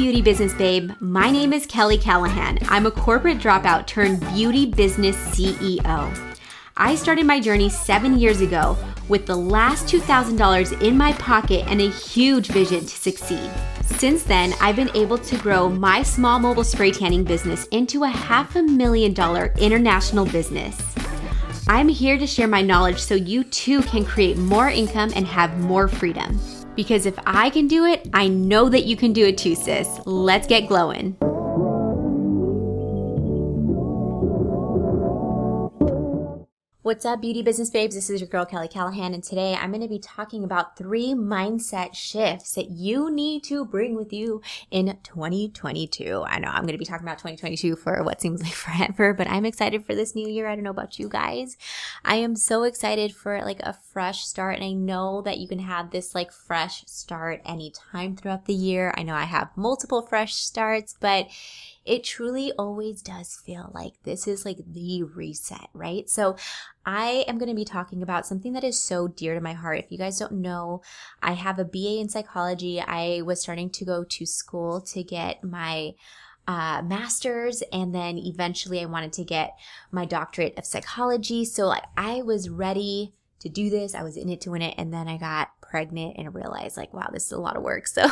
beauty business babe. My name is Kelly Callahan. I'm a corporate dropout turned beauty business CEO. I started my journey seven years ago with the last $2,000 in my pocket and a huge vision to succeed. Since then, I've been able to grow my small mobile spray tanning business into a half a million dollar international business. I'm here to share my knowledge so you too can create more income and have more freedom. Because if I can do it, I know that you can do it too, sis. Let's get glowing. What's up, beauty business babes? This is your girl, Kelly Callahan, and today I'm going to be talking about three mindset shifts that you need to bring with you in 2022. I know I'm going to be talking about 2022 for what seems like forever, but I'm excited for this new year. I don't know about you guys. I am so excited for like a fresh start, and I know that you can have this like fresh start anytime throughout the year. I know I have multiple fresh starts, but it truly always does feel like this is like the reset, right? So I am going to be talking about something that is so dear to my heart. If you guys don't know, I have a BA in psychology. I was starting to go to school to get my uh, master's and then eventually I wanted to get my doctorate of psychology. So like I was ready to do this. I was in it to win it. And then I got pregnant and realized like, wow, this is a lot of work. So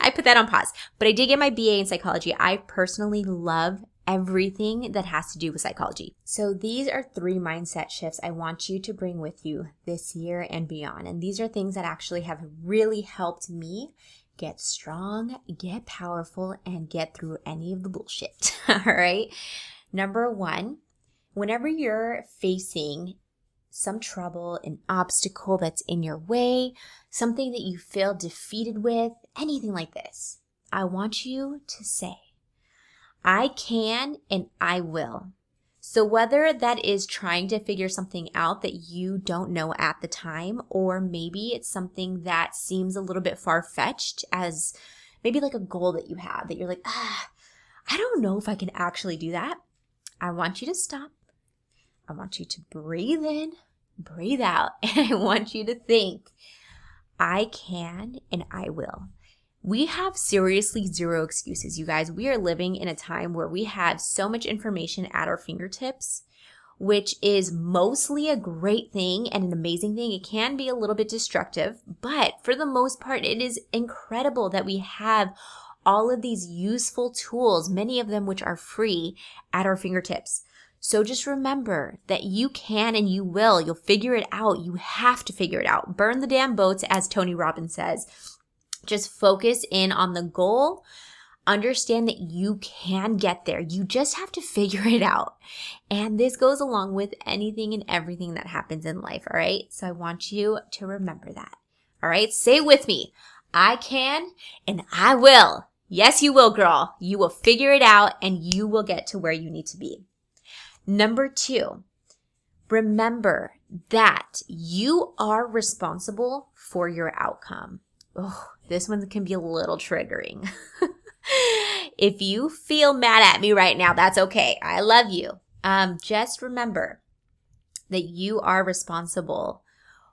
I put that on pause. But I did get my BA in psychology. I personally love everything that has to do with psychology. So these are three mindset shifts I want you to bring with you this year and beyond. And these are things that actually have really helped me get strong, get powerful, and get through any of the bullshit. All right. Number one, whenever you're facing some trouble, an obstacle that's in your way, something that you feel defeated with, anything like this, I want you to say, I can and I will. So, whether that is trying to figure something out that you don't know at the time, or maybe it's something that seems a little bit far fetched as maybe like a goal that you have that you're like, ah, I don't know if I can actually do that. I want you to stop I want you to breathe in, breathe out, and I want you to think, I can and I will. We have seriously zero excuses, you guys. We are living in a time where we have so much information at our fingertips, which is mostly a great thing and an amazing thing. It can be a little bit destructive, but for the most part, it is incredible that we have all of these useful tools, many of them which are free, at our fingertips. So just remember that you can and you will. You'll figure it out. You have to figure it out. Burn the damn boats, as Tony Robbins says. Just focus in on the goal. Understand that you can get there. You just have to figure it out. And this goes along with anything and everything that happens in life. All right. So I want you to remember that. All right. Say with me. I can and I will. Yes, you will, girl. You will figure it out and you will get to where you need to be. Number two, remember that you are responsible for your outcome. Oh, this one can be a little triggering. if you feel mad at me right now, that's okay. I love you. Um, just remember that you are responsible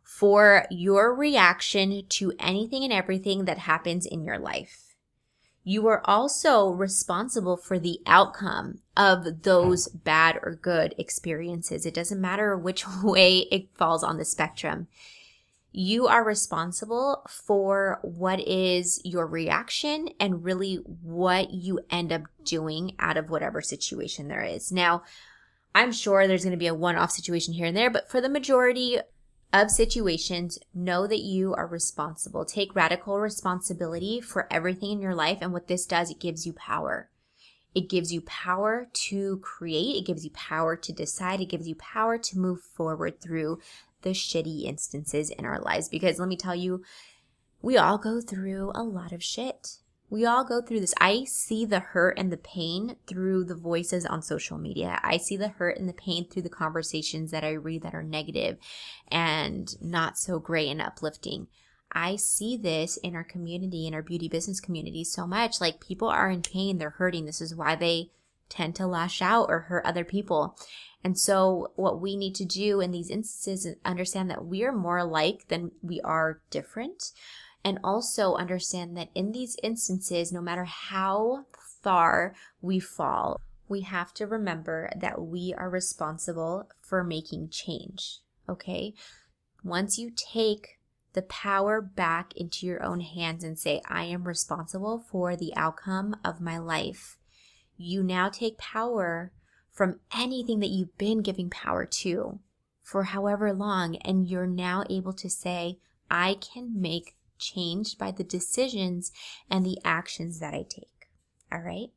for your reaction to anything and everything that happens in your life you are also responsible for the outcome of those bad or good experiences. It doesn't matter which way it falls on the spectrum. You are responsible for what is your reaction and really what you end up doing out of whatever situation there is. Now, I'm sure there's going to be a one off situation here and there, but for the majority of situations, know that you are responsible. Take radical responsibility for everything in your life. And what this does, it gives you power. It gives you power to create. It gives you power to decide. It gives you power to move forward through the shitty instances in our lives. Because let me tell you, we all go through a lot of shit. We all go through this. I see the hurt and the pain through the voices on social media. I see the hurt and the pain through the conversations that I read that are negative and not so great and uplifting. I see this in our community, in our beauty business community so much. Like people are in pain, they're hurting. This is why they tend to lash out or hurt other people. And so, what we need to do in these instances is understand that we are more alike than we are different And also understand that in these instances, no matter how far we fall, we have to remember that we are responsible for making change. Okay? Once you take the power back into your own hands and say, I am responsible for the outcome of my life, you now take power from anything that you've been giving power to for however long. And you're now able to say, I can make change by the decisions and the actions that I take. All right.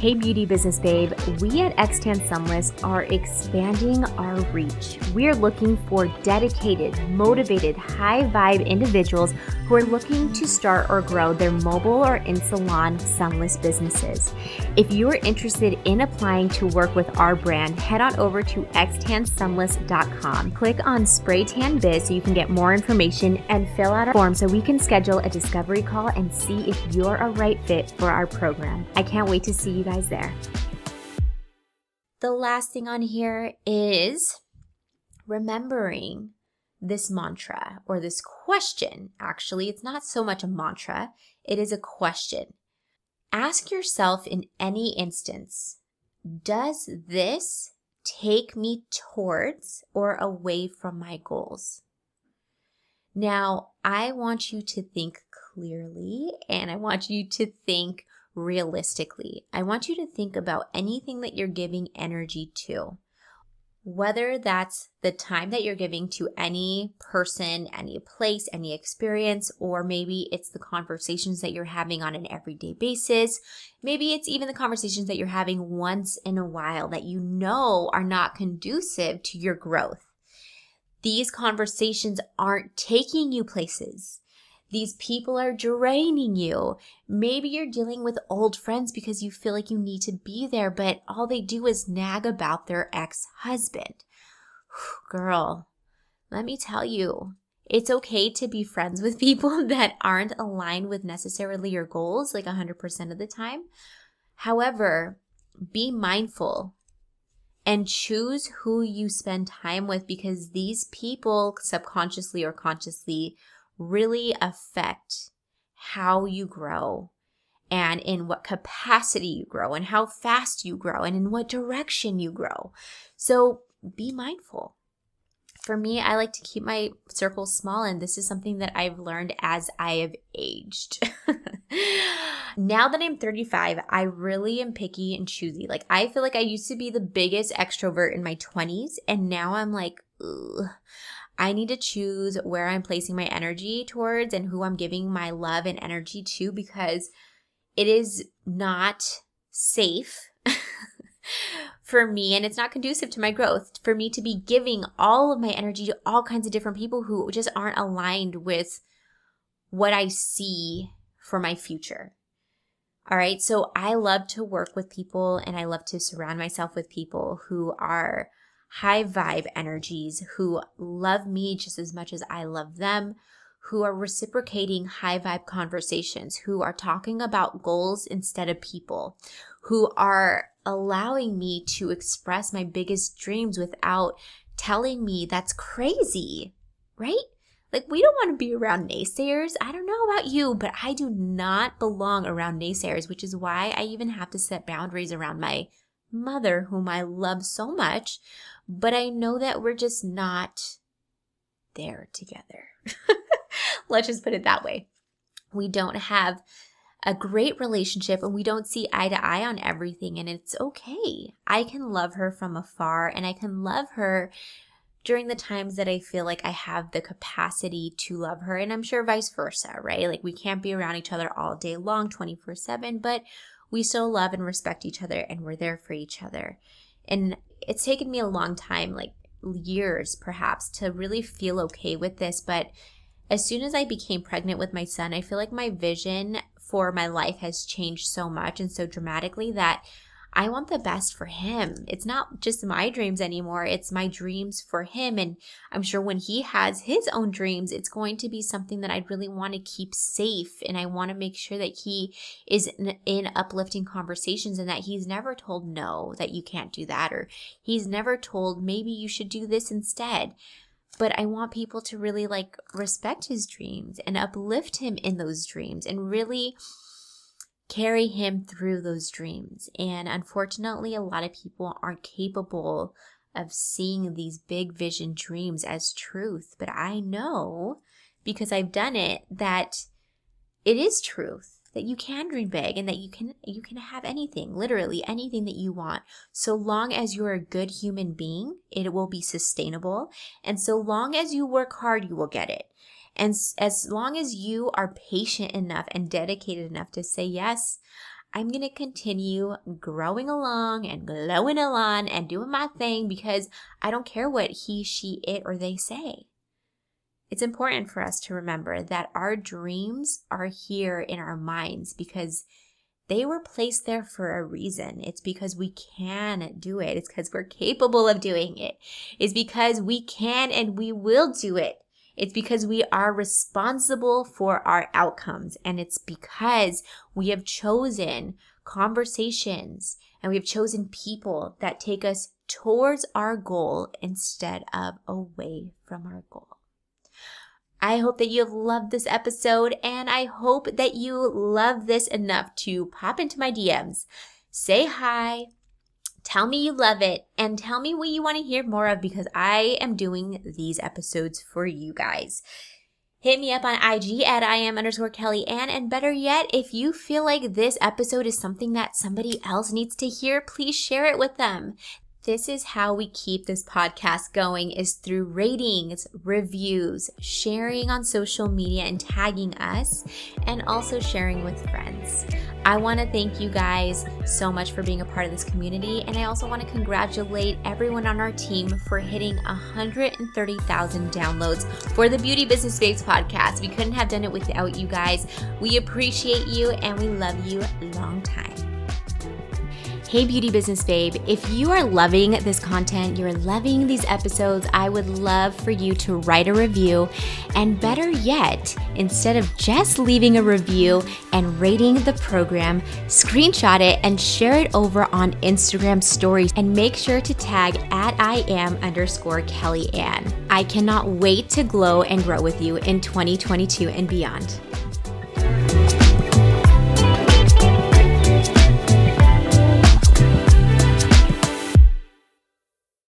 Hey, beauty business babe. We at Xtan Sunless are expanding our reach. We're looking for dedicated, motivated, high vibe individuals who are looking to start or grow their mobile or in salon sunless businesses. If you are interested in applying to work with our brand, head on over to xtansunless.com. Click on Spray Tan Biz so you can get more information and fill out our form so we can schedule a discovery call and see if you're a right fit for our program. I can't wait to see you guys there. The last thing on here is remembering this mantra or this question. Actually, it's not so much a mantra, it is a question. Ask yourself in any instance Does this take me towards or away from my goals? Now, I want you to think clearly and I want you to think realistically. I want you to think about anything that you're giving energy to, whether that's the time that you're giving to any person, any place, any experience, or maybe it's the conversations that you're having on an everyday basis. Maybe it's even the conversations that you're having once in a while that you know are not conducive to your growth. These conversations aren't taking you places. These people are draining you. Maybe you're dealing with old friends because you feel like you need to be there, but all they do is nag about their ex husband. Girl, let me tell you, it's okay to be friends with people that aren't aligned with necessarily your goals, like 100% of the time. However, be mindful and choose who you spend time with because these people, subconsciously or consciously, really affect how you grow and in what capacity you grow and how fast you grow and in what direction you grow. So be mindful. For me, I like to keep my circles small, and this is something that I've learned as I have aged. now that I'm 35, I really am picky and choosy. Like, I feel like I used to be the biggest extrovert in my 20s, and now I'm like, ugh. I need to choose where I'm placing my energy towards and who I'm giving my love and energy to because it is not safe for me and it's not conducive to my growth for me to be giving all of my energy to all kinds of different people who just aren't aligned with what I see for my future. All right. So I love to work with people and I love to surround myself with people who are high vibe energies who love me just as much as I love them, who are reciprocating high vibe conversations, who are talking about goals instead of people, who are allowing me to express my biggest dreams without telling me that's crazy, right? Like, we don't want to be around naysayers. I don't know about you, but I do not belong around naysayers, which is why I even have to set boundaries around my mother, whom I love so much, but I know that we're just not there together. Let's just put it that way. We don't have a great relationship and we don't see eye to eye on everything, and it's okay. I can love her from afar and I can love her during the times that I feel like I have the capacity to love her, and I'm sure vice versa, right? Like we can't be around each other all day long, 24 7, but we still love and respect each other and we're there for each other. And it's taken me a long time, like years perhaps, to really feel okay with this. But as soon as I became pregnant with my son, I feel like my vision for my life has changed so much and so dramatically that I want the best for him. It's not just my dreams anymore, it's my dreams for him. And I'm sure when he has his own dreams, it's going to be something that I really want to keep safe. And I want to make sure that he is in, in, uplifting conversations and that he's never told no, that you can't do that, or he's never told maybe you should do this instead. but I want people to really like respect his dreams and uplift him in those dreams and really carry him through those dreams. And unfortunately, a lot of people aren't capable of seeing these big vision dreams as truth. But I know because I've done it that it is truth that you can dream big and that you can you can have anything literally anything that you want so long as you're a good human being it will be sustainable and so long as you work hard you will get it and as long as you are patient enough and dedicated enough to say yes I'm going to continue growing along and glowing along and doing my thing because I don't care what he, she, it, or they say. It's important for us to remember that our dreams are here in our minds because they were placed there for a reason. It's because we can do it. It's because we're capable of doing it. It's because we can and we will do it. It's because we are responsible for our outcomes. And it's because we have chosen conversations and we have chosen people that take us towards our goal instead of away from our goal. I hope that you have loved this episode and I hope that you love this enough to pop into my DMs, say hi, tell me you love it, and tell me what you want to hear more of because I am doing these episodes for you guys. Hit me up on IG at I am underscore Kelly Ann. And better yet, if you feel like this episode is something that somebody else needs to hear, please share it with them. This is how we keep this podcast going is through ratings, reviews, sharing on social media and tagging us, and also sharing with friends. I want to thank you guys so much for being a part of this community, and I also want to congratulate everyone on our team for hitting 130,000 downloads for the Beauty Business Babes podcast. We couldn't have done it without you guys. We appreciate you and we love you long time. Hey, beauty business babe, if you are loving this content, you're loving these episodes, I would love for you to write a review. And better yet, instead of just leaving a review and rating the program, screenshot it and share it over on Instagram stories and make sure to tag at I am underscore Kelly Ann. I cannot wait to glow and grow with you in 2022 and beyond.